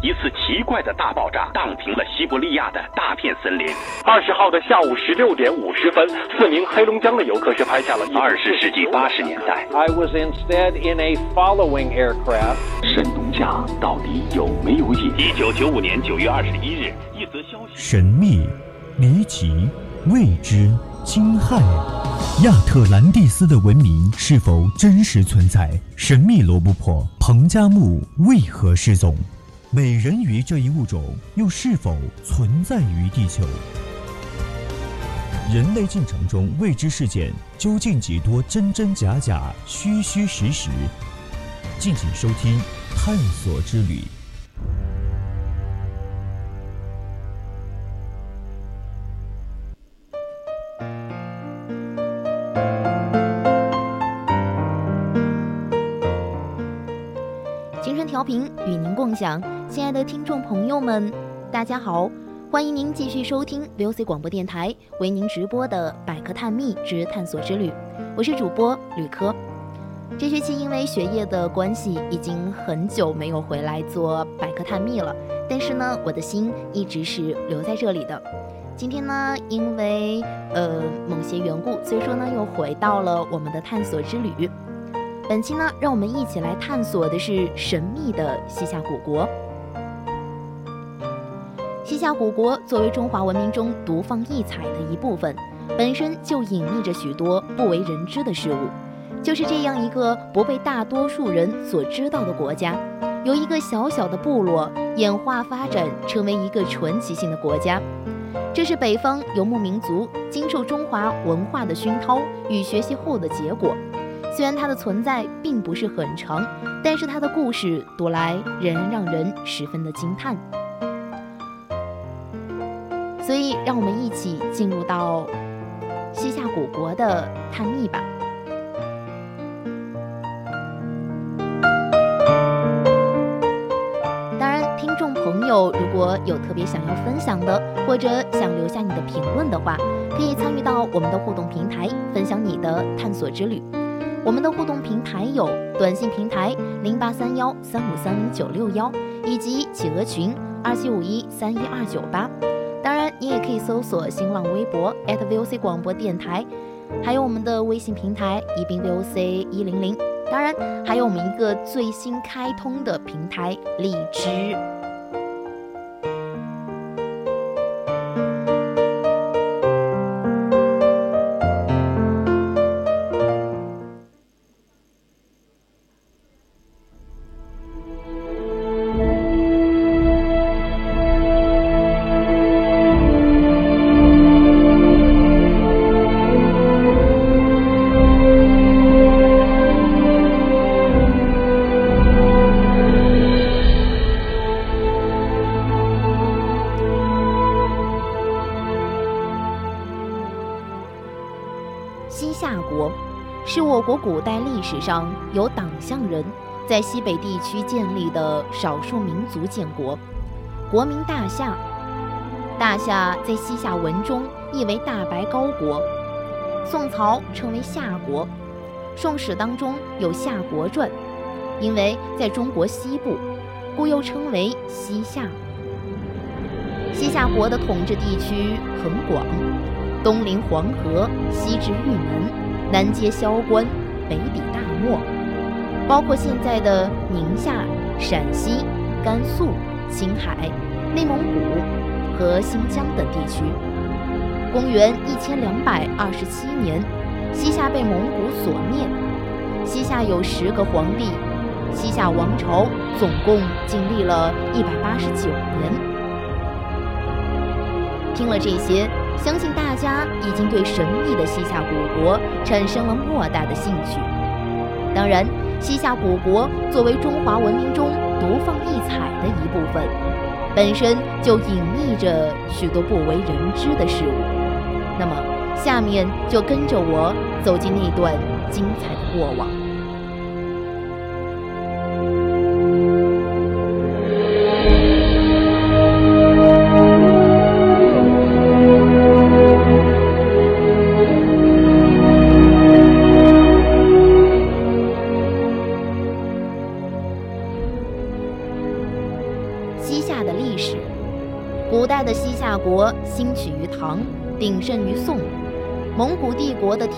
一次奇怪的大爆炸荡平了西伯利亚的大片森林。二十号的下午十六点五十分，四名黑龙江的游客是拍下了二十世纪八十年代。I was instead in a following aircraft。神农架到底有没有瘾？一九九五年九月二十一日，一则消息：神秘、离奇、未知、惊骇。亚特兰蒂斯的文明是否真实存在？神秘罗布泊彭加木为何失踪？美人鱼这一物种又是否存在于地球？人类进程中未知事件究竟几多真真假假、虚虚实实？敬请收听《探索之旅》。享，亲爱的听众朋友们，大家好，欢迎您继续收听 VOC 广播电台为您直播的《百科探秘之探索之旅》，我是主播吕科。这学期因为学业的关系，已经很久没有回来做百科探秘了，但是呢，我的心一直是留在这里的。今天呢，因为呃某些缘故，所以说呢，又回到了我们的探索之旅。本期呢，让我们一起来探索的是神秘的西夏古国。西夏古国作为中华文明中独放异彩的一部分，本身就隐匿着许多不为人知的事物。就是这样一个不被大多数人所知道的国家，由一个小小的部落演化发展成为一个传奇性的国家。这是北方游牧民族经受中华文化的熏陶与学习后的结果。虽然它的存在并不是很长，但是它的故事读来仍然让人十分的惊叹。所以，让我们一起进入到西夏古国的探秘吧。当然，听众朋友如果有特别想要分享的，或者想留下你的评论的话，可以参与到我们的互动平台，分享你的探索之旅。我们的互动平台有短信平台零八三幺三五三零九六幺，以及企鹅群二七五一三一二九八。当然，你也可以搜索新浪微博 @VOC 广播电台，还有我们的微信平台宜宾 VOC 一零零。当然，还有我们一个最新开通的平台荔枝。是我国古代历史上有党项人在西北地区建立的少数民族建国，国名大夏。大夏在西夏文中意为大白高国，宋朝称为夏国，《宋史》当中有《夏国传》，因为在中国西部，故又称为西夏。西夏国的统治地区很广，东临黄河，西至玉门。南接萧关，北抵大漠，包括现在的宁夏、陕西、甘肃、青海、内蒙古和新疆等地区。公元一千两百二十七年，西夏被蒙古所灭。西夏有十个皇帝，西夏王朝总共经历了一百八十九年。听了这些。相信大家已经对神秘的西夏古国产生了莫大的兴趣。当然，西夏古国作为中华文明中独放异彩的一部分，本身就隐匿着许多不为人知的事物。那么，下面就跟着我走进那段精彩的过往。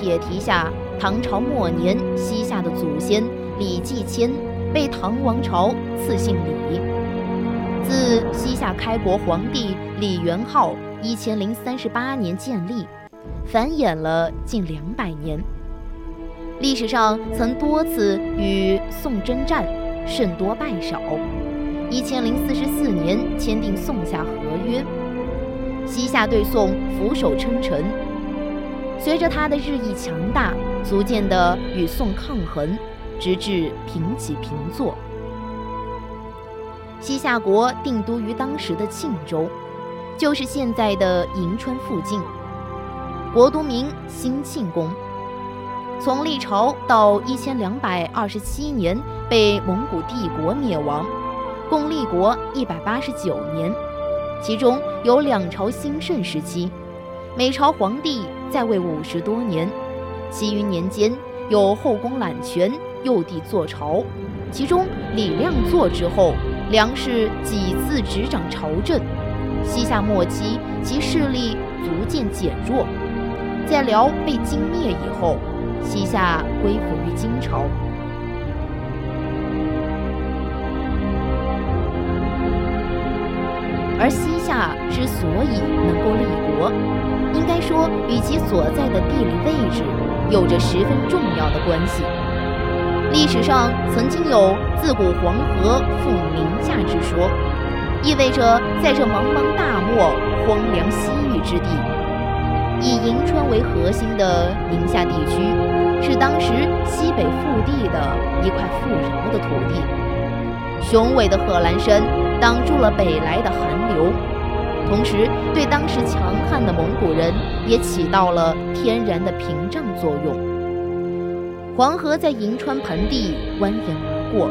铁蹄下，唐朝末年，西夏的祖先李继迁被唐王朝赐姓李。自西夏开国皇帝李元昊一千零三十八年建立，繁衍了近两百年。历史上曾多次与宋征战，胜多败少。一千零四十四年签订宋夏合约，西夏对宋俯首称臣。随着他的日益强大，逐渐的与宋抗衡，直至平起平坐。西夏国定都于当时的庆州，就是现在的迎春附近。国都名兴庆宫。从历朝到一千两百二十七年被蒙古帝国灭亡。共立国一百八十九年，其中有两朝兴盛时期，每朝皇帝在位五十多年。其余年间有后宫揽权，幼帝坐朝。其中李亮坐之后，梁氏几次执掌朝政。西夏末期，其势力逐渐减弱。在辽被金灭以后，西夏归附于金朝。而西夏之所以能够立国，应该说与其所在的地理位置有着十分重要的关系。历史上曾经有“自古黄河赴宁夏”之说，意味着在这茫茫大漠、荒凉西域之地，以银川为核心的宁夏地区，是当时西北腹地的一块富饶的土地。雄伟的贺兰山挡住了北来的寒流，同时对当时强悍的蒙古人也起到了天然的屏障作用。黄河在银川盆地蜿蜒而过，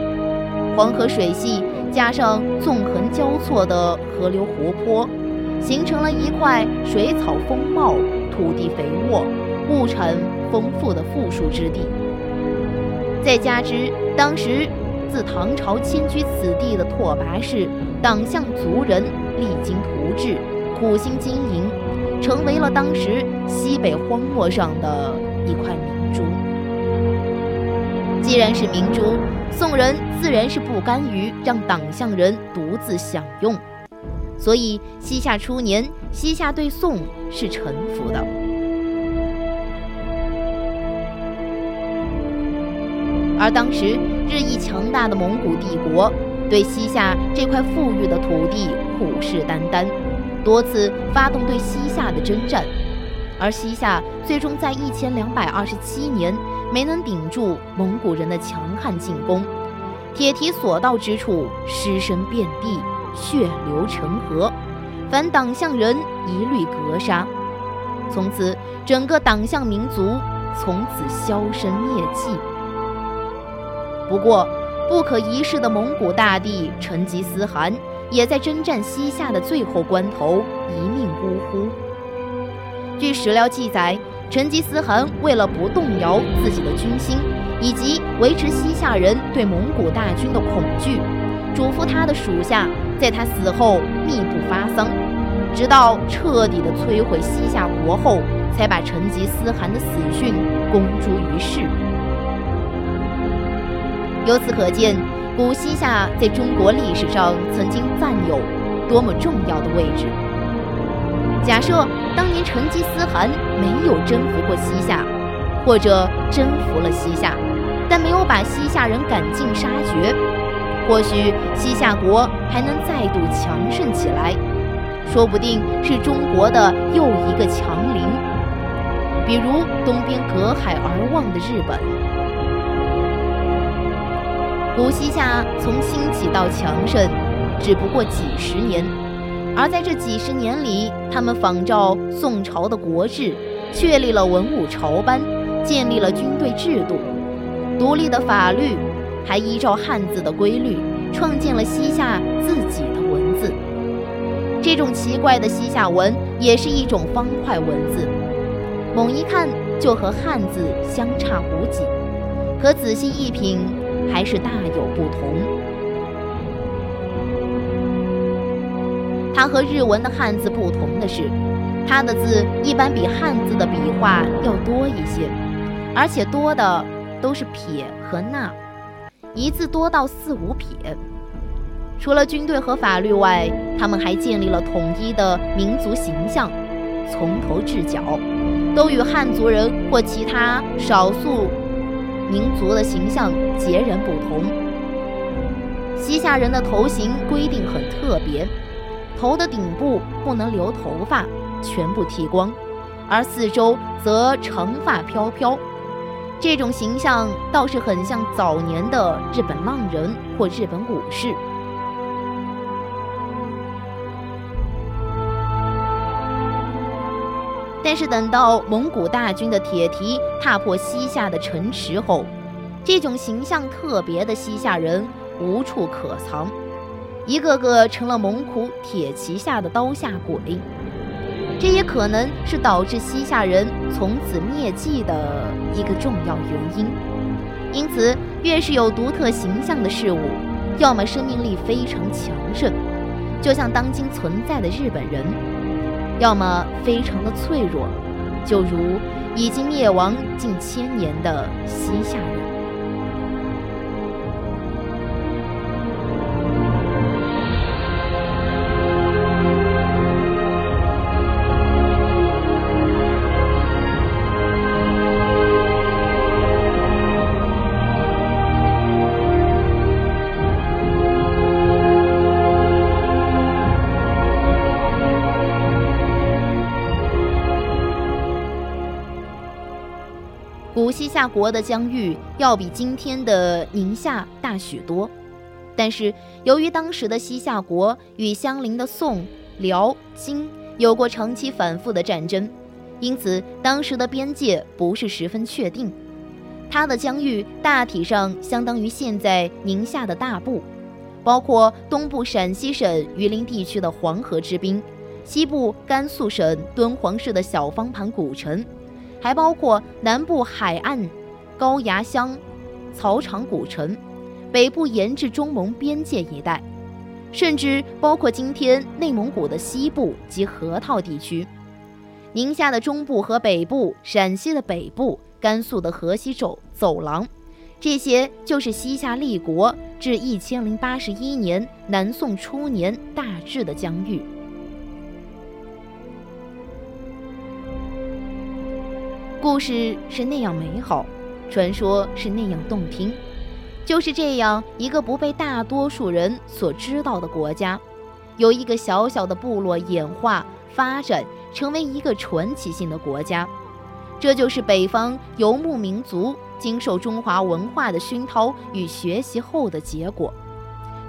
黄河水系加上纵横交错的河流湖泊，形成了一块水草丰茂、土地肥沃、物产丰富的富庶之地。再加之当时。自唐朝迁居此地的拓跋氏党项族人励精图治，苦心经营，成为了当时西北荒漠上的一块明珠。既然是明珠，宋人自然是不甘于让党项人独自享用，所以西夏初年，西夏对宋是臣服的。而当时日益强大的蒙古帝国对西夏这块富裕的土地虎视眈眈，多次发动对西夏的征战，而西夏最终在一千两百二十七年没能顶住蒙古人的强悍进攻，铁蹄所到之处尸身遍地，血流成河，凡党项人一律格杀，从此整个党项民族从此销声灭迹。不过，不可一世的蒙古大帝成吉思汗也在征战西夏的最后关头一命呜呼。据史料记载，成吉思汗为了不动摇自己的军心，以及维持西夏人对蒙古大军的恐惧，嘱咐他的属下在他死后密不发丧，直到彻底的摧毁西夏国后，才把成吉思汗的死讯公诸于世。由此可见，古西夏在中国历史上曾经占有多么重要的位置。假设当年成吉思汗没有征服过西夏，或者征服了西夏，但没有把西夏人赶尽杀绝，或许西夏国还能再度强盛起来，说不定是中国的又一个强邻，比如东边隔海而望的日本。古西夏从兴起到强盛，只不过几十年，而在这几十年里，他们仿照宋朝的国制，确立了文武朝班，建立了军队制度，独立的法律，还依照汉字的规律，创建了西夏自己的文字。这种奇怪的西夏文也是一种方块文字，猛一看就和汉字相差无几，可仔细一品。还是大有不同。它和日文的汉字不同的是，它的字一般比汉字的笔画要多一些，而且多的都是撇和捺，一字多到四五撇。除了军队和法律外，他们还建立了统一的民族形象，从头至脚都与汉族人或其他少数民族的形象截然不同。西夏人的头型规定很特别。头的顶部不能留头发，全部剃光，而四周则长发飘飘。这种形象倒是很像早年的日本浪人或日本武士。但是等到蒙古大军的铁蹄踏破西夏的城池后，这种形象特别的西夏人无处可藏。一个个成了蒙古铁骑下的刀下鬼，这也可能是导致西夏人从此灭迹的一个重要原因。因此，越是有独特形象的事物，要么生命力非常强盛，就像当今存在的日本人；要么非常的脆弱，就如已经灭亡近千年的西夏人。夏国的疆域要比今天的宁夏大许多，但是由于当时的西夏国与相邻的宋、辽、金有过长期反复的战争，因此当时的边界不是十分确定。它的疆域大体上相当于现在宁夏的大部，包括东部陕西省榆林地区的黄河之滨，西部甘肃省敦煌市的小方盘古城。还包括南部海岸高崖乡草场古城，北部沿至中蒙边界一带，甚至包括今天内蒙古的西部及河套地区，宁夏的中部和北部，陕西的北部，甘肃的河西走走廊，这些就是西夏立国至一千零八十一年南宋初年大致的疆域。故事是那样美好，传说是那样动听，就是这样一个不被大多数人所知道的国家，由一个小小的部落演化发展成为一个传奇性的国家，这就是北方游牧民族经受中华文化的熏陶与学习后的结果。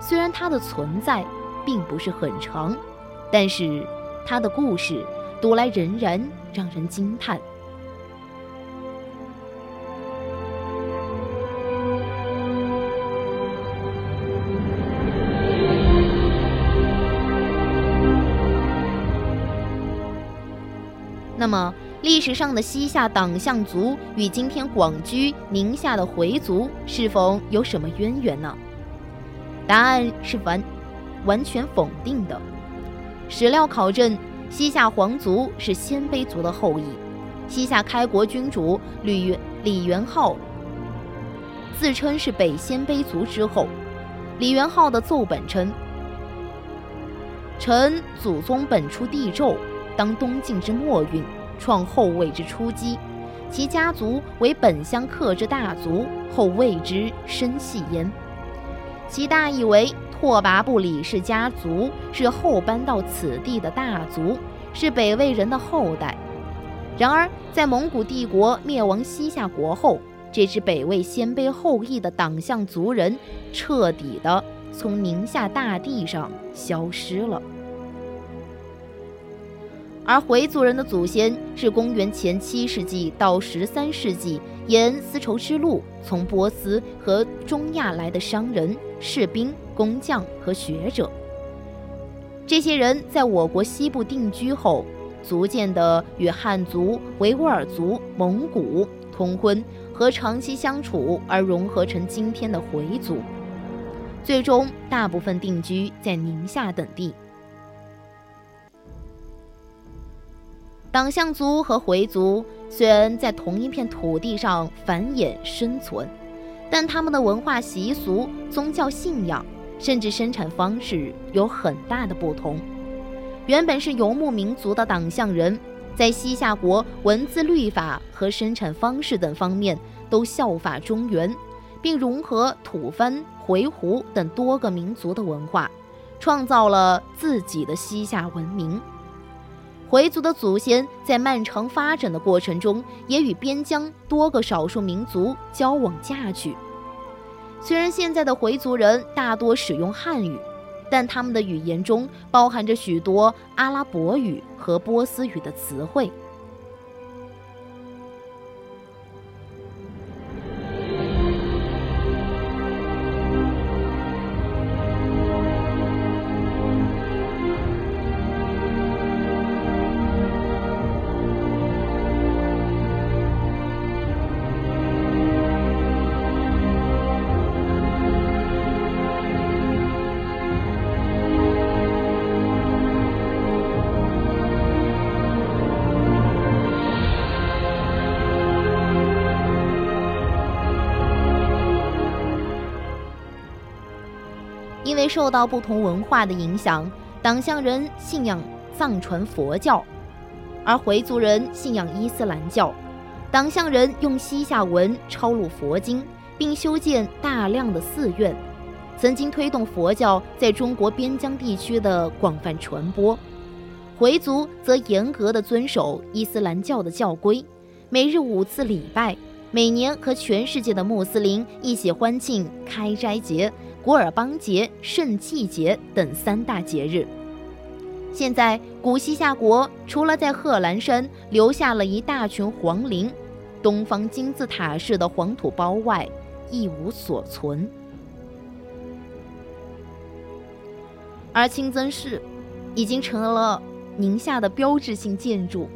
虽然它的存在并不是很长，但是它的故事读来仍然让人惊叹。那么，历史上的西夏党项族与今天广居宁夏的回族是否有什么渊源呢？答案是完完全否定的。史料考证，西夏皇族是鲜卑族的后裔。西夏开国君主吕李元昊自称是北鲜卑族之后。李元昊的奏本称：“臣祖宗本出地胄。”当东晋之末运，创后魏之初基，其家族为本乡客之大族，后魏之生系焉。其大意为拓跋部李氏家族是后搬到此地的大族，是北魏人的后代。然而，在蒙古帝国灭亡西夏国后，这支北魏鲜卑后裔的党项族人彻底的从宁夏大地上消失了。而回族人的祖先是公元前七世纪到十三世纪沿丝绸之路从波斯和中亚来的商人、士兵、工匠和学者。这些人在我国西部定居后，逐渐的与汉族、维吾尔族、蒙古通婚和长期相处，而融合成今天的回族。最终，大部分定居在宁夏等地。党项族和回族虽然在同一片土地上繁衍生存，但他们的文化习俗、宗教信仰，甚至生产方式有很大的不同。原本是游牧民族的党项人，在西夏国文字、律法和生产方式等方面都效法中原，并融合吐蕃、回鹘等多个民族的文化，创造了自己的西夏文明。回族的祖先在漫长发展的过程中，也与边疆多个少数民族交往嫁娶。虽然现在的回族人大多使用汉语，但他们的语言中包含着许多阿拉伯语和波斯语的词汇。为受到不同文化的影响，党项人信仰藏传佛教，而回族人信仰伊斯兰教。党项人用西夏文抄录佛经，并修建大量的寺院，曾经推动佛教在中国边疆地区的广泛传播。回族则严格的遵守伊斯兰教的教规，每日五次礼拜，每年和全世界的穆斯林一起欢庆开斋节。古尔邦节、圣祭节等三大节日。现在，古西夏国除了在贺兰山留下了一大群皇陵、东方金字塔式的黄土包外，一无所存。而清真寺已经成了宁夏的标志性建筑。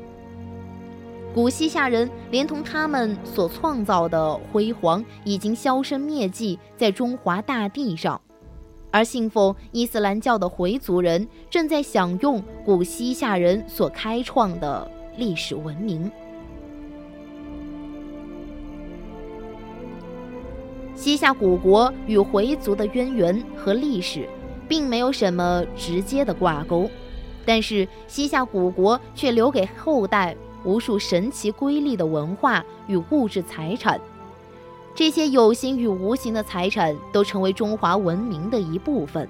古西夏人连同他们所创造的辉煌已经销声灭迹在中华大地上，而信奉伊斯兰教的回族人正在享用古西夏人所开创的历史文明。西夏古国与回族的渊源和历史并没有什么直接的挂钩，但是西夏古国却留给后代。无数神奇瑰丽的文化与物质财产，这些有形与无形的财产都成为中华文明的一部分，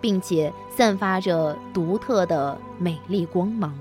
并且散发着独特的美丽光芒。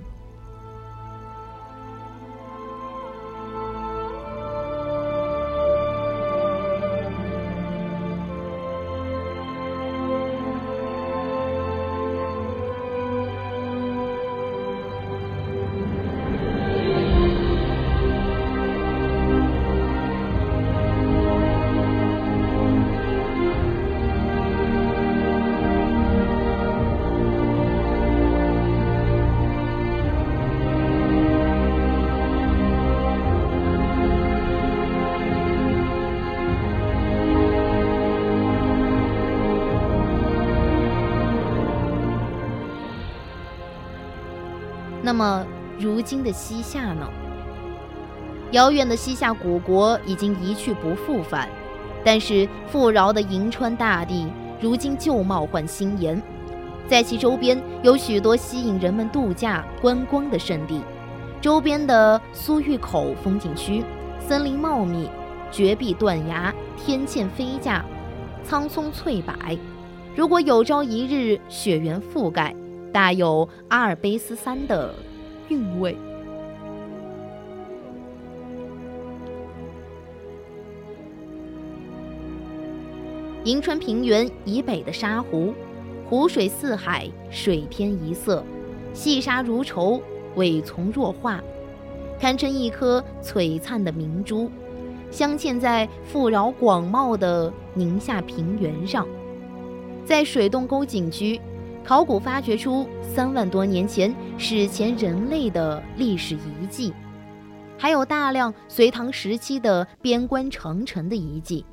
那么，如今的西夏呢？遥远的西夏古国已经一去不复返，但是富饶的银川大地如今旧貌换新颜，在其周边有许多吸引人们度假观光的胜地。周边的苏峪口风景区，森林茂密，绝壁断崖，天堑飞架，苍松翠柏。如果有朝一日雪原覆盖，大有阿尔卑斯山的韵味。银川平原以北的沙湖，湖水似海，水天一色，细沙如绸，尾丛若画，堪称一颗璀璨的明珠，镶嵌在富饶广袤的宁夏平原上。在水洞沟景区。考古发掘出三万多年前史前人类的历史遗迹，还有大量隋唐时期的边关长城的遗迹。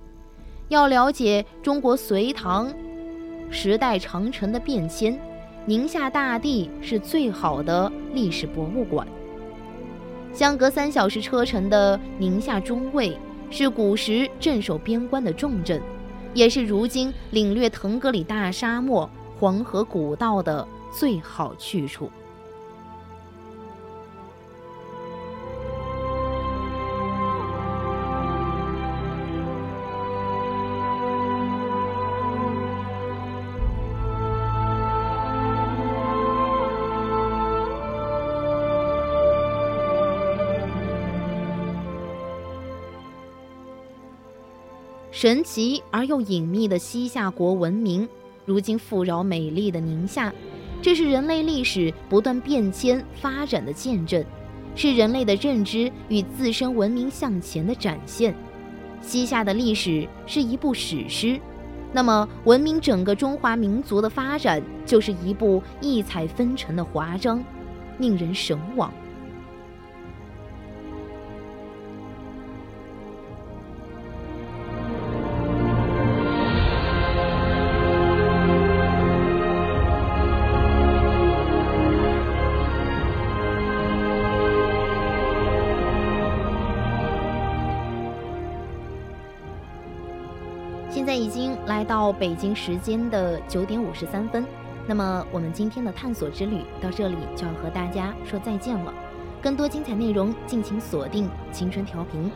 要了解中国隋唐时代长城的变迁，宁夏大地是最好的历史博物馆。相隔三小时车程的宁夏中卫是古时镇守边关的重镇，也是如今领略腾格里大沙漠、黄河古道的最好去处。神奇而又隐秘的西夏国文明，如今富饶美丽的宁夏，这是人类历史不断变迁发展的见证，是人类的认知与自身文明向前的展现。西夏的历史是一部史诗，那么文明整个中华民族的发展就是一部异彩纷呈的华章，令人神往。到北京时间的九点五十三分，那么我们今天的探索之旅到这里就要和大家说再见了。更多精彩内容，敬请锁定青春调频。